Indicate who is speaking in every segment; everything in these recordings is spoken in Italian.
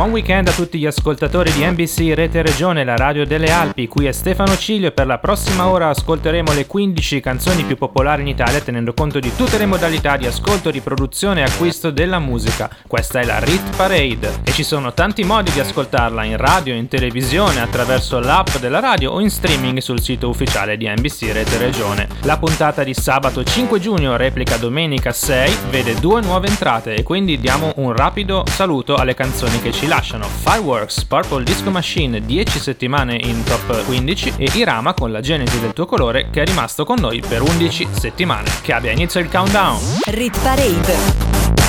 Speaker 1: Buon weekend a tutti gli ascoltatori di NBC Rete Regione, la radio delle Alpi. Qui è Stefano Ciglio e per la prossima ora ascolteremo le 15 canzoni più popolari in Italia tenendo conto di tutte le modalità di ascolto, riproduzione e acquisto della musica. Questa è la Rit Parade e ci sono tanti modi di ascoltarla in radio, in televisione, attraverso l'app della radio o in streaming sul sito ufficiale di NBC Rete Regione. La puntata di sabato 5 giugno, replica domenica 6, vede due nuove entrate e quindi diamo un rapido saluto alle canzoni che ci lasciano Fireworks, Purple Disco Machine 10 settimane in top 15 e Irama con la genesi del tuo colore che è rimasto con noi per 11 settimane. Che abbia inizio il countdown.
Speaker 2: Rit Parade.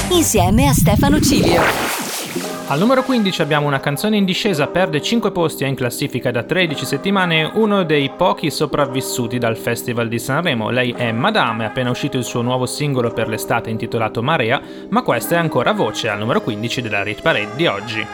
Speaker 2: Insieme a Stefano Cilio.
Speaker 1: Al numero 15 abbiamo una canzone in discesa, perde 5 posti, è in classifica da 13 settimane, uno dei pochi sopravvissuti dal Festival di Sanremo. Lei è Madame, è appena uscito il suo nuovo singolo per l'estate intitolato Marea, ma questa è ancora voce al numero 15 della Rit Parade di oggi.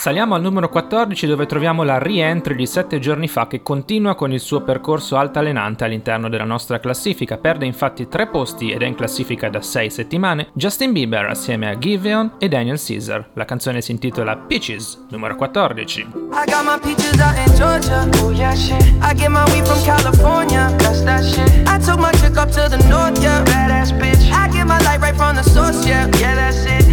Speaker 1: Saliamo al numero 14 dove troviamo la re-entry di 7 giorni fa che continua con il suo percorso altalenante all'interno della nostra classifica. Perde infatti 3 posti ed è in classifica da 6 settimane. Justin Bieber assieme a Giveon e Daniel Caesar. La canzone si intitola Peaches, numero 14.
Speaker 3: I got my peaches out in Georgia. Oh yeah, shit. I get my weed from California. That's that shit. I took my chick up to the north, yeah. Badass bitch. I get my light right from the source, yeah. Yeah, that's it.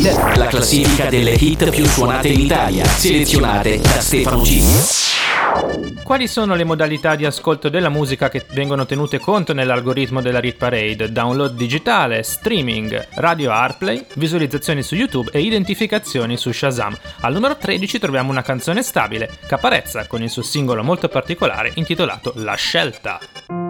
Speaker 2: Parade.
Speaker 4: La classifica delle hit più suonate in Italia. Selezionate da Stefano Cilio.
Speaker 1: Quali sono le modalità di ascolto della musica che vengono tenute conto nell'algoritmo della Rit Parade? Download digitale, streaming, radio Airplay, visualizzazioni su YouTube e identificazioni su Shazam. Al numero 13 troviamo una canzone stabile, Caparezza, con il suo singolo molto particolare intitolato La scelta.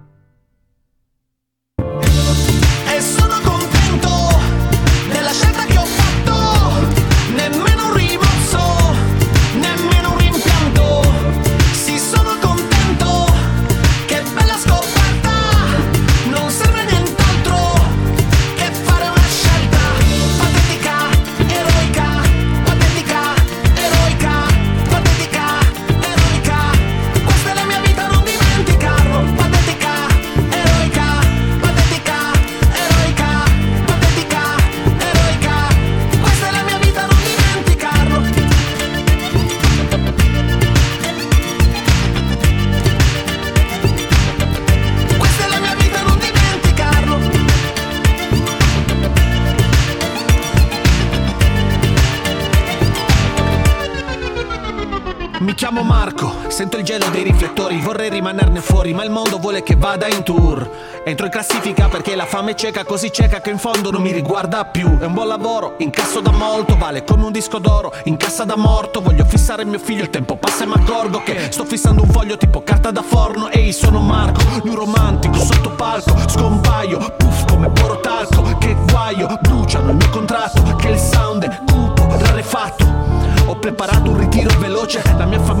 Speaker 5: Chiamo Marco, sento il gelo dei riflettori, vorrei rimanerne fuori, ma il mondo vuole che vada in tour. Entro in classifica perché la fame è cieca, così cieca che in fondo non mi riguarda più. È un buon lavoro, incasso da molto, vale come un disco d'oro, in cassa da morto. Voglio fissare mio figlio, il tempo passa e mi accorgo che sto fissando un foglio tipo carta da forno. Ehi, sono Marco, lui romantico, sotto palco, scompaio, puff come porotalco. Che guaio, bruciano il mio contratto, che il sound è cupo, rarefatto. Ho preparato un ritiro veloce, la mia famiglia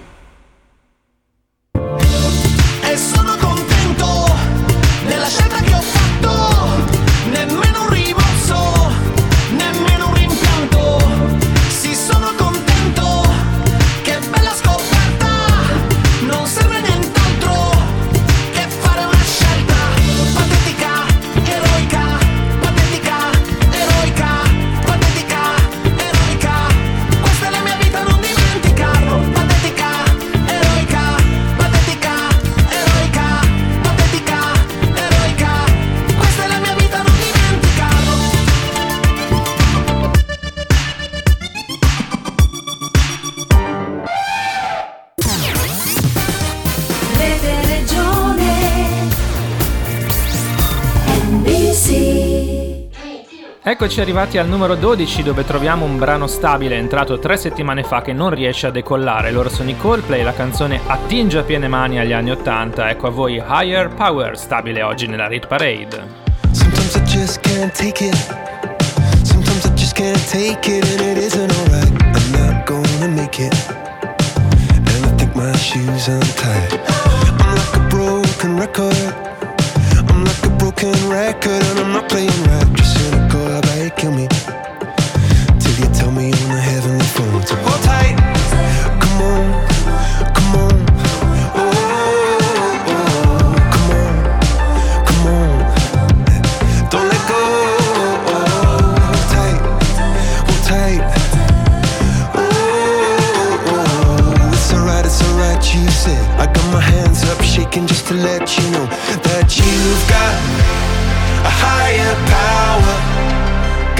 Speaker 1: Eccoci arrivati al numero 12 dove troviamo un brano stabile entrato tre settimane fa che non riesce a decollare. Loro sono i Coldplay, la canzone attinge a piene mani agli anni 80. Ecco a voi Higher Power, stabile oggi nella Rit Parade.
Speaker 6: Sometimes I just can't take it. Sometimes I just can't take it, and it isn't alright. I'm not gonna make it. And I think my shoes untied. I'm like a broken record. I'm like a broken record, and I'm not playing right. Kill me? Till you tell me on the heavenly phone to hold tight. Come on, come on. Oh oh, oh, oh, come on, come on. Don't let go. Hold tight, hold tight. Oh, it's alright, it's alright. You said I got my hands up, shaking just to let you know that you've got a higher power.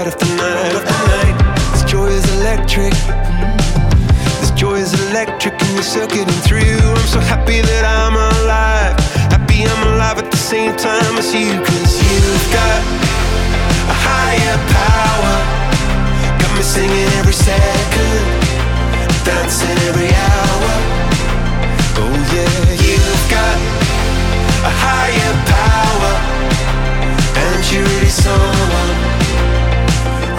Speaker 6: Night after night after night. This joy is electric. Mm. This joy is electric and you're circuiting through. I'm so happy that I'm alive. Happy I'm alive at the same time as you. Cause you've got a higher power. Got me singing every second. Dancing every hour. Oh yeah, you've got a higher power. And you're really someone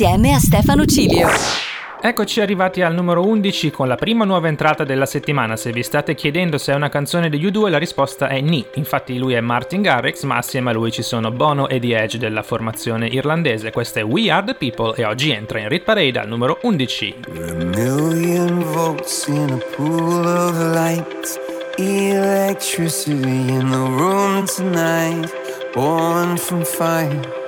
Speaker 2: insieme a Stefano Cilio.
Speaker 1: Eccoci arrivati al numero 11 con la prima nuova entrata della settimana. Se vi state chiedendo se è una canzone degli U2, la risposta è ni. Infatti lui è Martin Garrix, ma assieme a lui ci sono Bono e The Edge della formazione irlandese. Questa è We Are The People e oggi entra in Rit Parade al numero 11.
Speaker 7: A million volts in a pool of light. Electricity in the room tonight. Born from fire.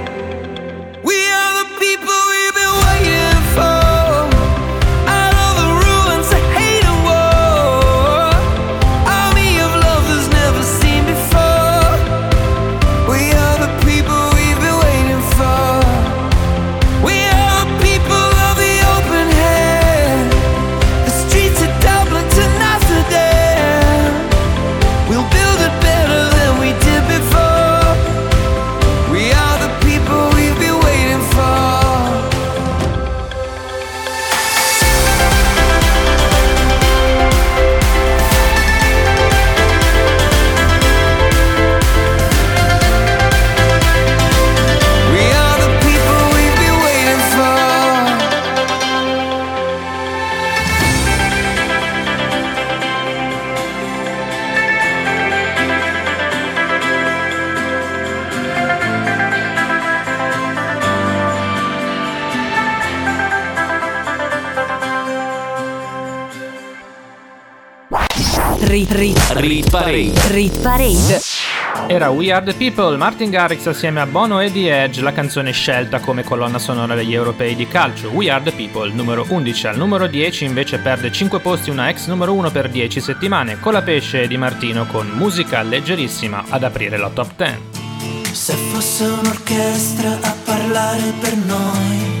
Speaker 2: Rit
Speaker 4: Parade.
Speaker 1: Era We Are The People, Martin Garrix assieme a Bono e The Edge, la canzone scelta come colonna sonora degli europei di calcio. We Are The People, numero 11 al numero 10 invece perde 5 posti una ex numero 1 per 10 settimane, con la pesce di Martino con musica leggerissima ad aprire la top 10.
Speaker 8: Se fosse un'orchestra a parlare per noi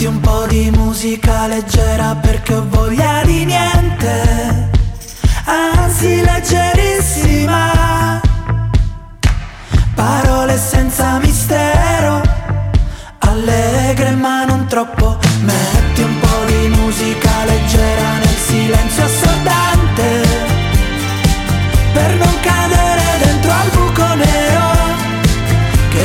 Speaker 8: Metti un po' di musica leggera perché ho voglia di niente, anzi leggerissima. Parole senza mistero, allegre ma non troppo. Metti un po' di musica leggera nel silenzio assordante per non cadere dentro al buco nero che è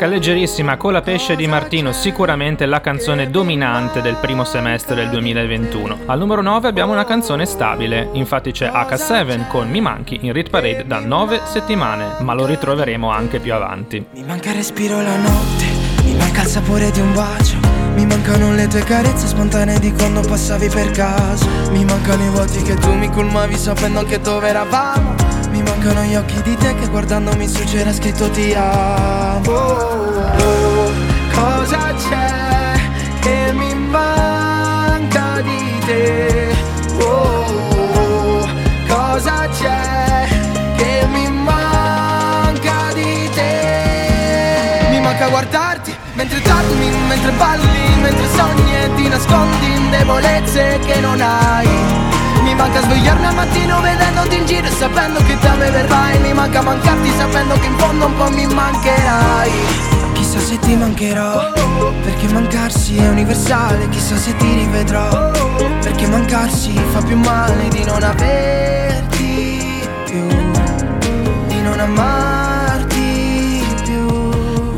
Speaker 8: Musica leggerissima
Speaker 1: con la pesce di Martino, sicuramente la canzone dominante del primo semestre del 2021. Al numero 9 abbiamo una canzone stabile, infatti c'è H7 con Mi Manchi in Rit Parade da 9 settimane, ma lo ritroveremo anche più avanti.
Speaker 9: Mi manca il respiro la notte, mi manca il sapore di un bacio, mi mancano le tue carezze spontanee di quando passavi per caso, mi mancano i vuoti che tu mi colmavi sapendo anche dove eravamo, mi mancano gli occhi di te che guardandomi su c'era scritto ti amo. Oh, cosa c'è che mi manca di te? Oh, cosa c'è che mi manca di te? Mi manca guardarti mentre dormi, mentre balli, nascondi in debolezze che non hai. Mi manca svegliarmi al mattino vedendoti in giro e sapendo che da me verrai. Mi manca mancarti sapendo che in fondo un po' mi mancherai. Chissà se ti mancherò, perché mancarsi è universale. Chissà se ti rivedrò, perché mancarsi fa più male di non averti più, di non amarti più.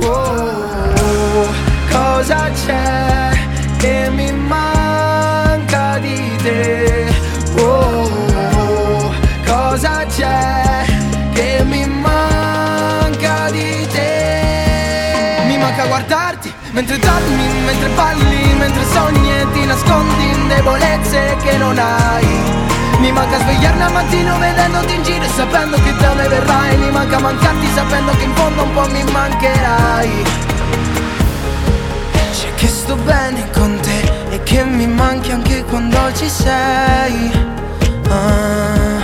Speaker 9: Oh, cosa c'è che mi manca di te? Oh, cosa c'è che mi manca di te? Mi manca guardarti mentre dormi, mentre balli, mentre sogni e ti nascondi in debolezze che non hai. Mi manca svegliarmi al mattino vedendoti in giro e sapendo che da me verrai Mi manca mancarti sapendo che in fondo un po' mi mancherai sto bene con te e che mi manchi anche quando ci sei. Ah,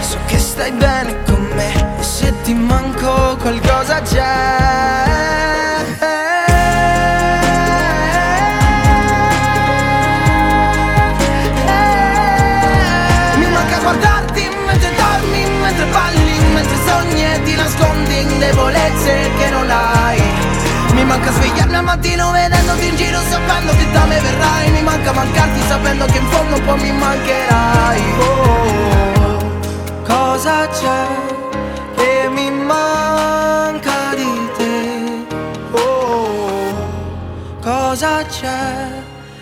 Speaker 9: So che stai bene con me e se ti manco qualcosa c'è. Debolezze che non hai. Mi manca svegliarmi al mattino vedendoti in giro sapendo che da me verrai Mi manca mancarti sapendo che in fondo un po' mi mancherai Oh, cosa c'è che mi manca di te? Oh, cosa c'è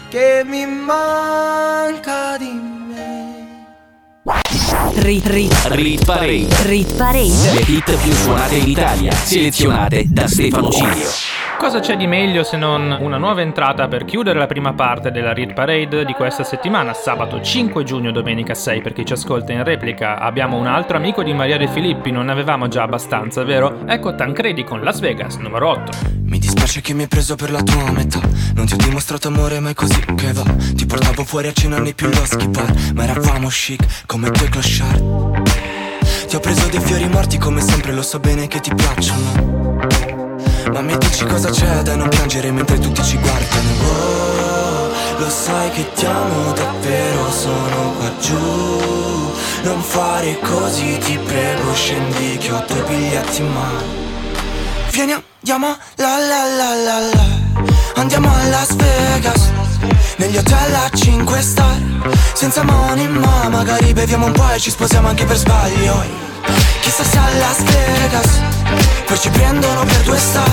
Speaker 9: che mi manca di me?
Speaker 2: Rit Rit
Speaker 4: Rit Parade.
Speaker 2: Rit Parade
Speaker 4: Le hit più suonate in Italia, selezionate da Stefano Cilio.
Speaker 1: Cosa c'è di meglio se non una nuova entrata per chiudere la prima parte della Read Parade di questa settimana, sabato 5 giugno, domenica 6, per chi ci ascolta in replica. Abbiamo un altro amico di Maria De Filippi, non ne avevamo già abbastanza, vero? Ecco Tancredi con Las Vegas, numero 8.
Speaker 10: Mi dispiace che mi hai preso per la tua metà Non ti ho dimostrato amore ma è così che va Ti portavo fuori a cena nei più loschi bar Ma eravamo chic come quei clochard Ti ho preso dei fiori morti come sempre lo so bene che ti piacciono Ma mi dici cosa c'è da non piangere mentre tutti ci guardano. Oh, lo sai che ti amo davvero sono qua giù. Non fare così ti prego scendi che ho due biglietti in mano. Vieni andiamo la la la la la. Andiamo a Las Vegas Negli hotel a 5 star. Senza money ma magari beviamo un po' e ci sposiamo anche per sbaglio Chissà se a Las Vegas? Poi ci prendono per due star.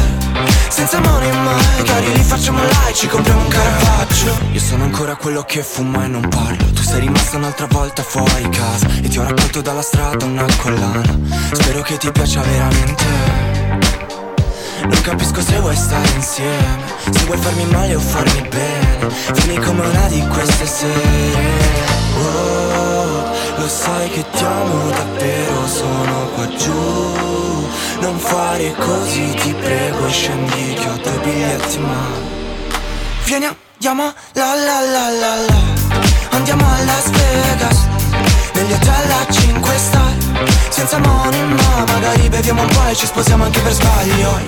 Speaker 10: Senza money magari li facciamo e ci compriamo un Caravaggio. Io sono ancora quello che fuma e non parlo. Tu sei rimasta un'altra volta fuori casa. E ti ho raccolto dalla strada una collana. Spero che ti piaccia veramente. Non capisco se vuoi stare insieme. Se vuoi farmi male o farmi bene. Vieni come una di queste sere. Oh, lo sai che ti amo davvero Sono qua giù. Non fare così ti prego Scendi che ho due biglietti mano Vieni andiamo la la la la la. Andiamo a Las Vegas Negli hotel a 5 star. Senza money ma magari beviamo un po' e ci sposiamo anche per sbaglio.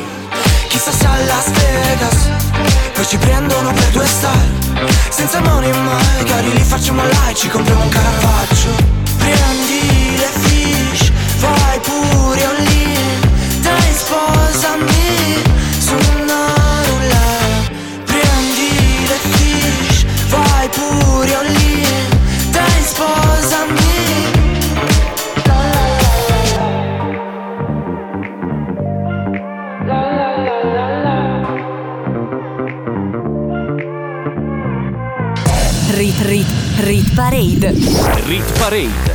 Speaker 10: Chissà se a Las Vegas Poi ci prendono per due star. Senza money magari li facciamo là e ci compriamo un Caravaggio Le fish Vai pure all in Dai sposami Su una roulette Prendi le fish Vai pure all in Dai sposami
Speaker 2: Rit Rit Rit Parade.
Speaker 4: Rit Parade.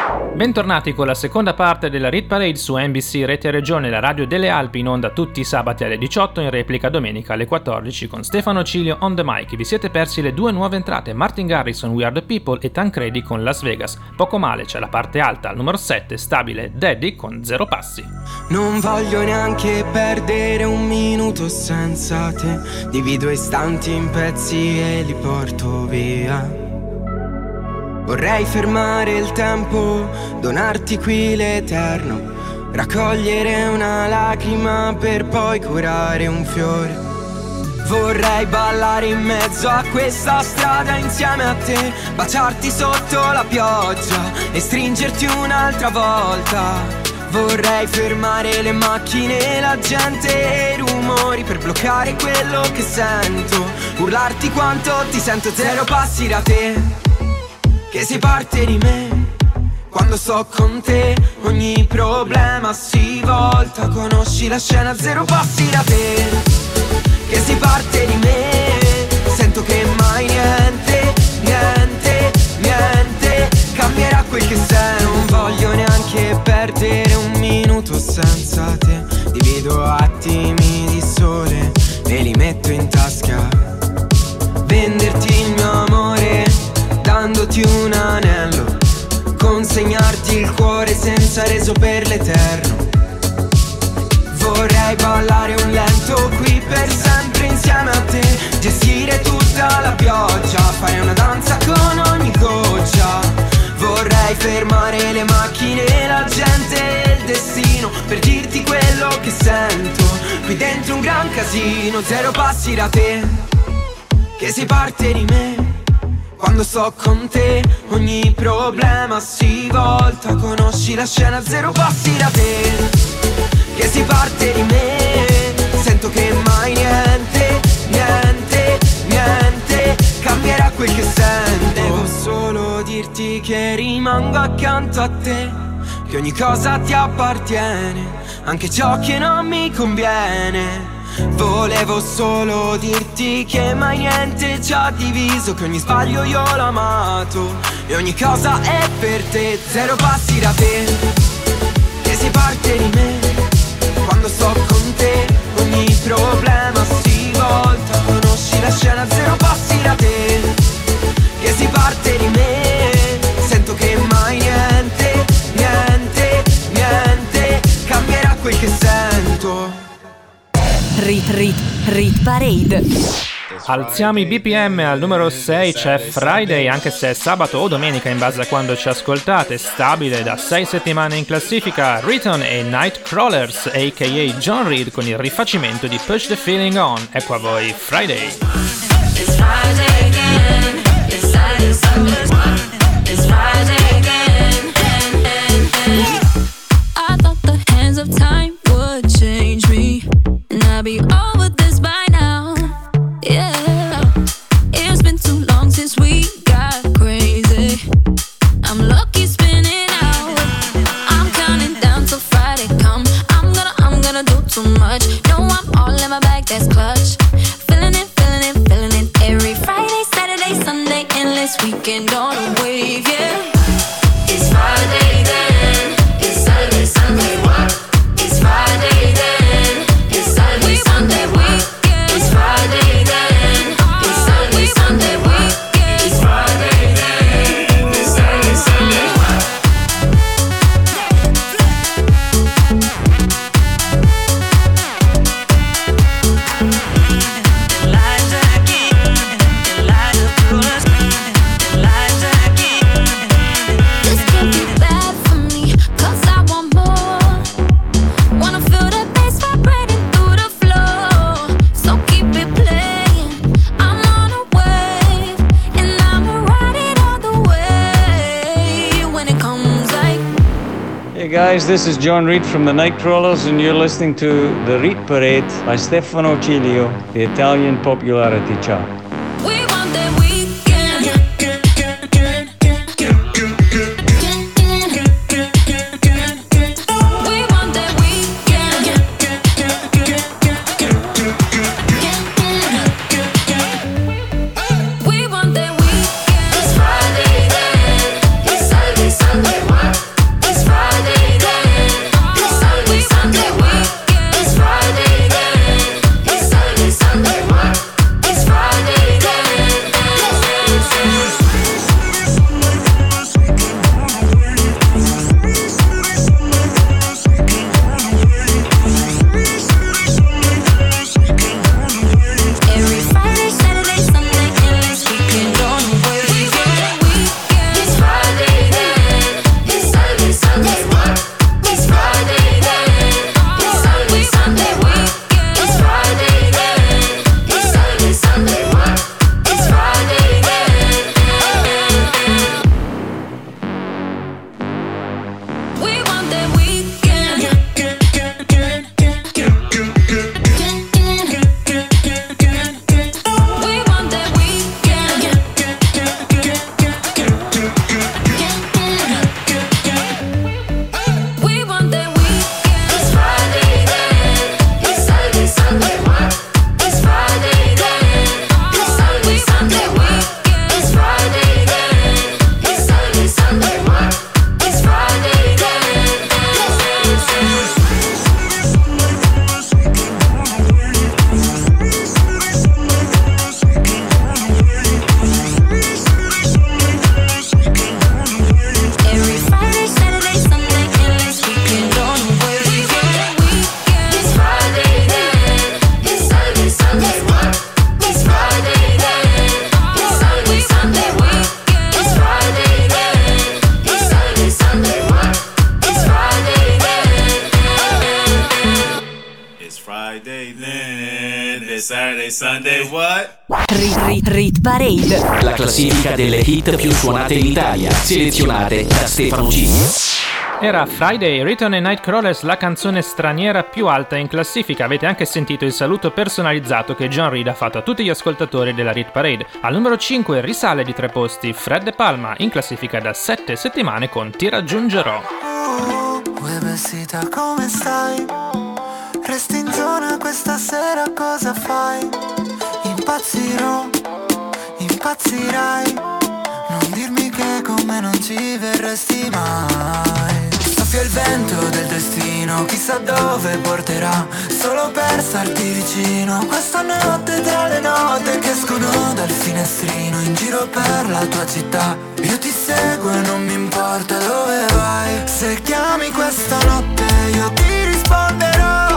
Speaker 1: Bentornati con la seconda parte della Rit Parade su NBC Rete Regione, la radio delle Alpi, in onda tutti i sabati alle 18, in replica domenica alle 14 con Stefano Cilio on the mic. Vi siete persi le due nuove entrate, Martin Garrison, We Are the People e Tancredi con Las Vegas. Poco male, c'è la parte alta al numero 7, stabile Daddy con zero passi.
Speaker 10: Non voglio neanche perdere un minuto senza te. Divido istanti in pezzi e li porto via. Vorrei fermare il tempo, donarti qui l'eterno, raccogliere una lacrima per poi curare un fiore. Vorrei ballare in mezzo a questa strada insieme a te, baciarti sotto la pioggia e stringerti un'altra volta. Vorrei fermare le macchine, la gente e i rumori per bloccare quello che sento, urlarti quanto ti sento, zero passi da te che si parte di me. Quando sto con te ogni problema si volta, conosci la scena zero passi da te. Che si parte di me, sento che mai niente, niente, niente cambierà quel che sei. Non voglio neanche perdere un minuto senza te. Divido attimi di sole e li metto in tasca. Venderti il mio dandoti un anello, consegnarti il cuore senza reso per l'eterno. Vorrei ballare un lento qui per sempre insieme a te, gestire tutta la pioggia, fare una danza con ogni goccia. Vorrei fermare le macchine, la gente e il destino per dirti quello che sento. Qui dentro un gran casino, zero passi da te, che si parte di me. Quando sto con te ogni problema si volta. Conosci la scena zero passi da te Che si parte di me. Sento che mai niente, niente, niente Cambierà quel che sento Devo solo dirti che rimango accanto a te che ogni cosa ti appartiene, anche ciò che non mi conviene. Volevo solo dirti che mai niente ci ha diviso, che ogni sbaglio io l'ho amato. E ogni cosa è per te, zero passi da te, che si parte di me, quando sto con te ogni problema si volta, conosci la scena, zero passi da te, che si parte di me,
Speaker 2: Rit Rit Rit Parade.
Speaker 1: Alziamo i BPM al numero 6 c'è Friday, anche se è sabato o domenica in base a quando ci ascoltate, stabile da 6 settimane in classifica, Riton e Nightcrawlers, aka John Reed con il rifacimento di Push the Feeling On. Ecco a voi Friday.
Speaker 11: It's Friday again. It's this
Speaker 12: is John Reed from the Nightcrawlers, and you're listening to The Reed Parade by Stefano Cilio, the Italian popularity chart.
Speaker 2: Rit Rit Rit Parade.
Speaker 4: La classifica delle hit più suonate in Italia, selezionate da Stefano G.
Speaker 1: Era Friday, Return e Nightcrawlers la canzone straniera più alta in classifica. Avete anche sentito il saluto personalizzato che John Reed ha fatto a tutti gli ascoltatori della Rit Parade. Al numero 5 risale di tre posti Fred De Palma in classifica da 7 settimane con Ti raggiungerò.
Speaker 8: Uè vestita come stai? Resti in zona questa sera cosa fai? Impazzirò, impazzirai. Non dirmi che con me non ci verresti mai. Soffia il vento del destino, chissà dove porterà. Solo per starti vicino Questa notte tra le note che escono dal finestrino In giro per la tua città. Io ti seguo e non mi importa dove vai. Se chiami questa notte io ti risponderò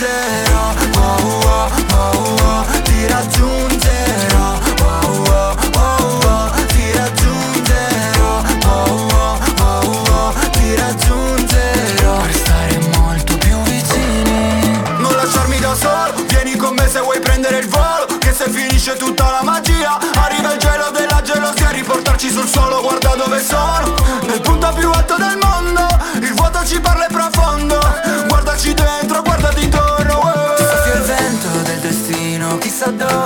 Speaker 8: raggiungerò. Oh, oh, oh, oh, Ti raggiungerò. Oh, oh, oh, oh, Ti raggiungerò. Oh, oh, oh, Ti raggiungerò. Per stare molto più vicini. Non lasciarmi da solo. Vieni con me se vuoi prendere il volo. Che se finisce tutta la magia Arriva il gelo della gelosia. Riportarci sul suolo guarda dove sono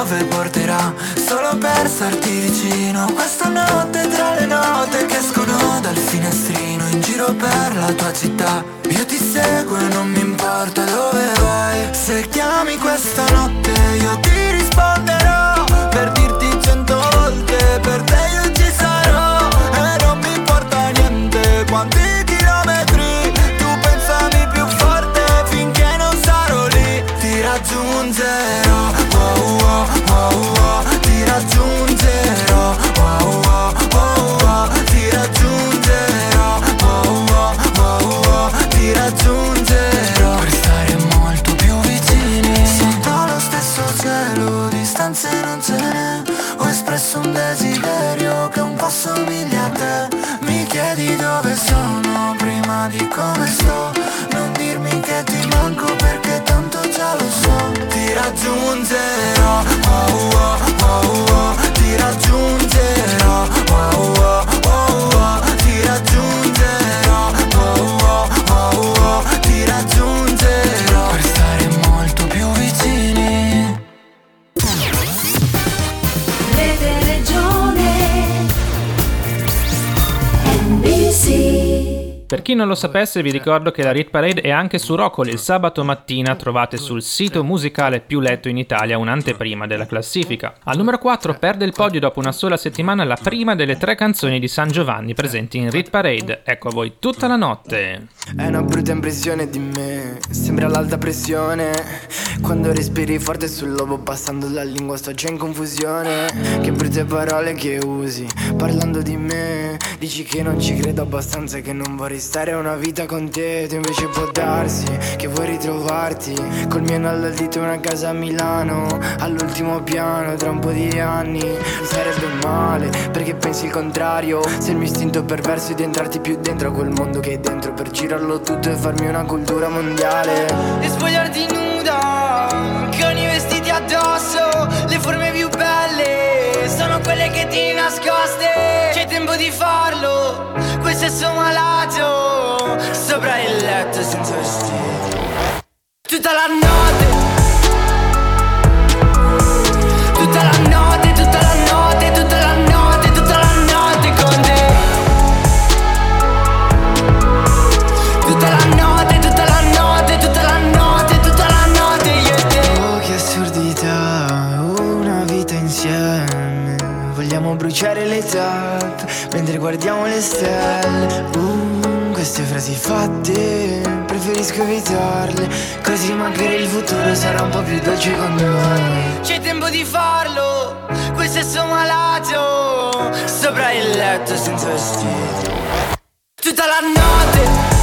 Speaker 8: dove porterà? Solo per starti vicino. Questa notte tra le note Che escono dal finestrino In giro per la tua città. Io ti seguo e non mi importa dove vai. Se chiami questa notte Di come sto Non dirmi che ti manco Perché tanto già lo so. Ti raggiungerò Per
Speaker 1: chi non lo sapesse vi ricordo che la Rit Parade è anche su Rockall il sabato mattina trovate sul sito musicale più letto in Italia un'anteprima della classifica. Al numero 4 perde il podio dopo una sola settimana la prima delle tre canzoni di San Giovanni presenti in Rit Parade. Ecco a voi tutta la notte.
Speaker 8: È una brutta impressione di me Sembra l'alta pressione Quando respiri forte sul lobo Passando la lingua sto già in confusione Che brutte parole che usi Parlando di me Dici che non ci credo abbastanza e Che non vorrei stare una vita con te Tu invece può darsi Che vuoi ritrovarti. Col mio anello al dito una casa a Milano All'ultimo piano Tra un po' di anni. Sarebbe male Perché pensi il contrario? Se il mio istinto perverso è di entrarti più dentro a quel mondo che hai dentro Per girarlo tutto e farmi una cultura mondiale.
Speaker 10: E spogliarti nuda Con i vestiti addosso Le forme più belle Sono quelle che ti nascoste. C'è tempo di farlo Sesso malato Sopra il letto senza vestiti Tutta la notte. Tutta la notte, tutta la notte, tutta la notte, tutta la notte con te. Tutta la notte, tutta la notte, tutta la notte, tutta la notte io e te.
Speaker 8: Oh che assurdità Una vita insieme. Vogliamo bruciare le tappe Mentre guardiamo le stelle. Uh, queste frasi fatte Preferisco evitarle. Così magari il futuro sarà un po' più dolce con noi.
Speaker 10: C'è tempo di farlo Quel sesso malato. Sopra il letto senza vestiti. Tutta la notte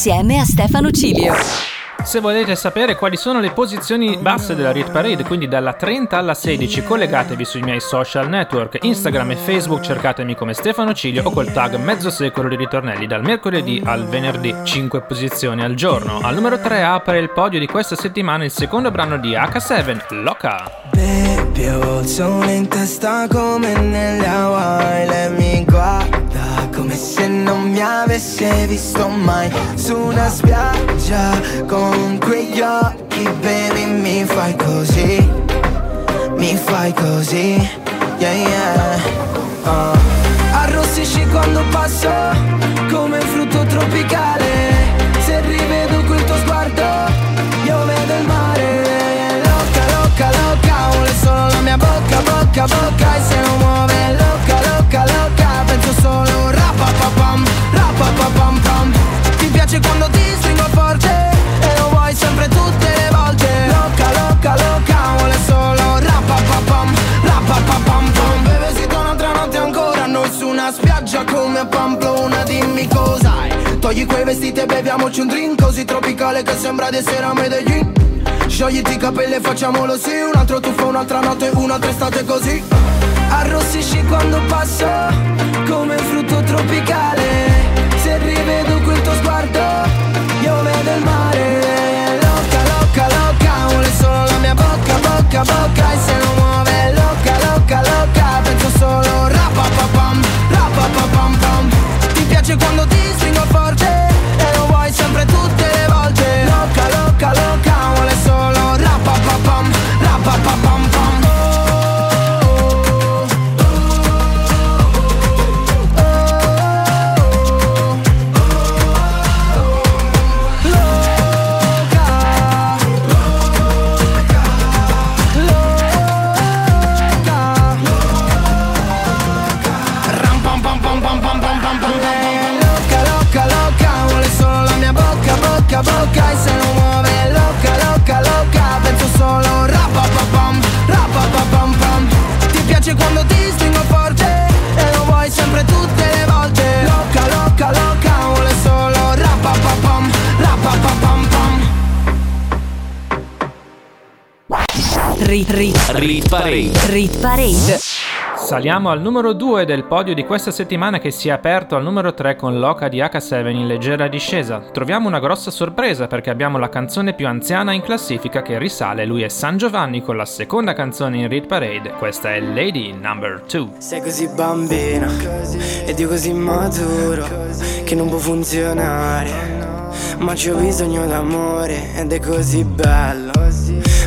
Speaker 2: insieme a Stefano Cilio.
Speaker 1: Se volete sapere quali sono le posizioni basse della Rit Parade, quindi dalla 30 alla 16, collegatevi sui miei social network, Instagram e Facebook, cercatemi come Stefano Cilio o col tag mezzo secolo di ritornelli dal mercoledì al venerdì, 5 posizioni al giorno. Al numero 3 apre il podio di questa settimana il secondo brano di H7, Loca.
Speaker 9: Baby, ho il sole in testa come nelle Hawaii. Lei mi guarda come se non mi avesse visto mai. Su una spiaggia con quegli occhi Baby, mi fai così Mi fai così Yeah, yeah. Uh. Arrossisci quando passo Come un frutto tropicale. Se rivedo quel tuo sguardo Io vedo il mare solo la mia bocca, bocca, bocca E se non muove Loca, loca, loca Penso solo rapapapam Rapapapam pam Ti piace quando ti stringo forte E lo vuoi sempre tutte le volte. Loca, loca, loca Vuole solo rapapapam Rapapapam pam Beve si un'altra notte ancora Noi su una spiaggia come Pamplona Dimmi cosa hai. Togli quei vestiti e beviamoci un drink Così tropicale che sembra di essere a Medellin Sciogliti i capelli e facciamolo sì. Un altro tuffo, un'altra notte, un'altra estate così. Arrossisci quando passo Come un frutto tropicale. Se rivedo quel tuo sguardo Io vedo il mare. Loca, loca, loca Vuole solo la mia bocca, bocca, bocca. E se non muove Loca, loca, loca Penso solo rapapapam Rapapapam pam. Ti piace quando ti
Speaker 2: Rit, rit,
Speaker 4: Rit Parade.
Speaker 2: rit Parade.
Speaker 1: Saliamo al numero 2 del podio di questa settimana che si è aperto al numero 3 con Loca di H7 in leggera discesa. Troviamo una grossa sorpresa perché abbiamo la canzone più anziana in classifica che risale, lui è San Giovanni con la seconda canzone in Rit Parade, questa è Lady Number 2.
Speaker 9: Sei così bambina ed io così maturo che non può funzionare. Ma c'ho bisogno d'amore ed è così bello.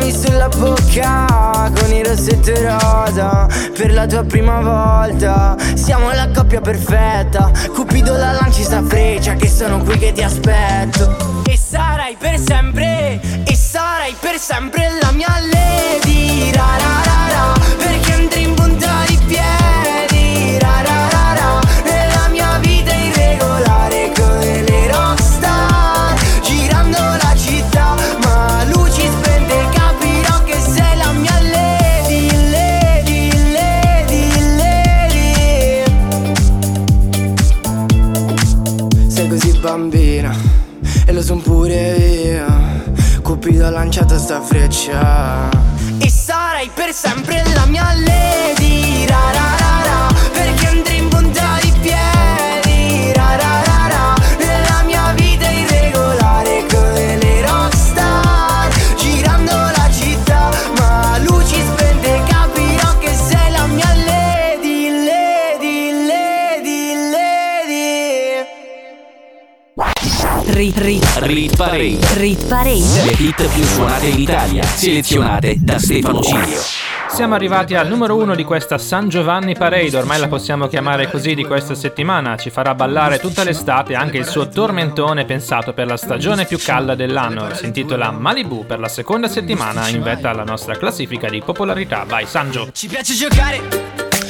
Speaker 9: Baciami sulla bocca con il rossetto rosa Per la tua prima volta. Siamo la coppia perfetta. Cupido la lanci sta freccia Che sono qui che ti aspetto. E sarai per sempre E sarai per sempre la mia lady. Ra ho lanciato sta freccia.
Speaker 10: E sarai per sempre la mia lady
Speaker 2: Rit, rit,
Speaker 4: Rit Parade.
Speaker 2: rit parade.
Speaker 4: Le hit più suonate in Italia, selezionate da Stefano Cilio.
Speaker 1: Siamo arrivati al numero uno di questa San Giovanni Parade, ormai la possiamo chiamare così di questa settimana. Ci farà ballare tutta l'estate anche il suo tormentone pensato per la stagione più calda dell'anno. Si intitola Malibu per la seconda settimana in vetta alla nostra classifica di popolarità. Vai Sangio!
Speaker 10: Ci piace giocare,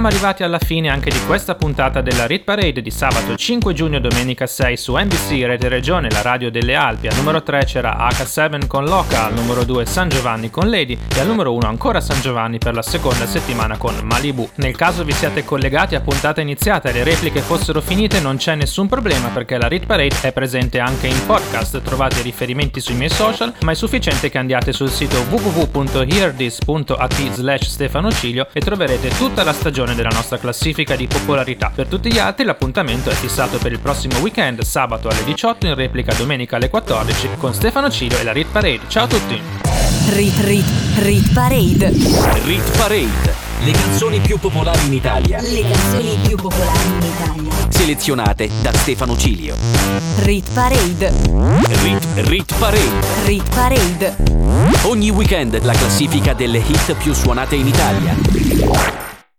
Speaker 10: Siamo
Speaker 1: arrivati alla fine anche di questa puntata della Rit Parade di sabato 5 giugno domenica 6 su NBC Rete Regione, la radio delle Alpi. Al numero 3 c'era H7 con Loca, al numero 2 San Giovanni con Lady e al numero 1 ancora San Giovanni per la seconda settimana con Malibu. Nel caso vi siate collegati a puntata iniziata e le repliche fossero finite non c'è nessun problema perché la Rit Parade è presente anche in podcast, trovate riferimenti sui miei social, ma è sufficiente che andiate sul sito www.hearthis.at slash Stefano Cilio e troverete tutta la stagione della nostra classifica di popolarità. Per tutti gli altri l'appuntamento è fissato per il prossimo weekend, sabato alle 18 in replica domenica alle 14 con Stefano Cilio e la Rit Parade. Ciao a tutti!
Speaker 2: Rit, rit, rit parade.
Speaker 4: Rit Parade. Le canzoni più popolari in Italia,
Speaker 2: Le canzoni più popolari in Italia.
Speaker 4: selezionate da Stefano Cilio.
Speaker 2: Rit parade.
Speaker 4: Rit, Rit Parade.
Speaker 2: Rit parade.
Speaker 4: Ogni weekend la classifica delle hit più suonate in Italia.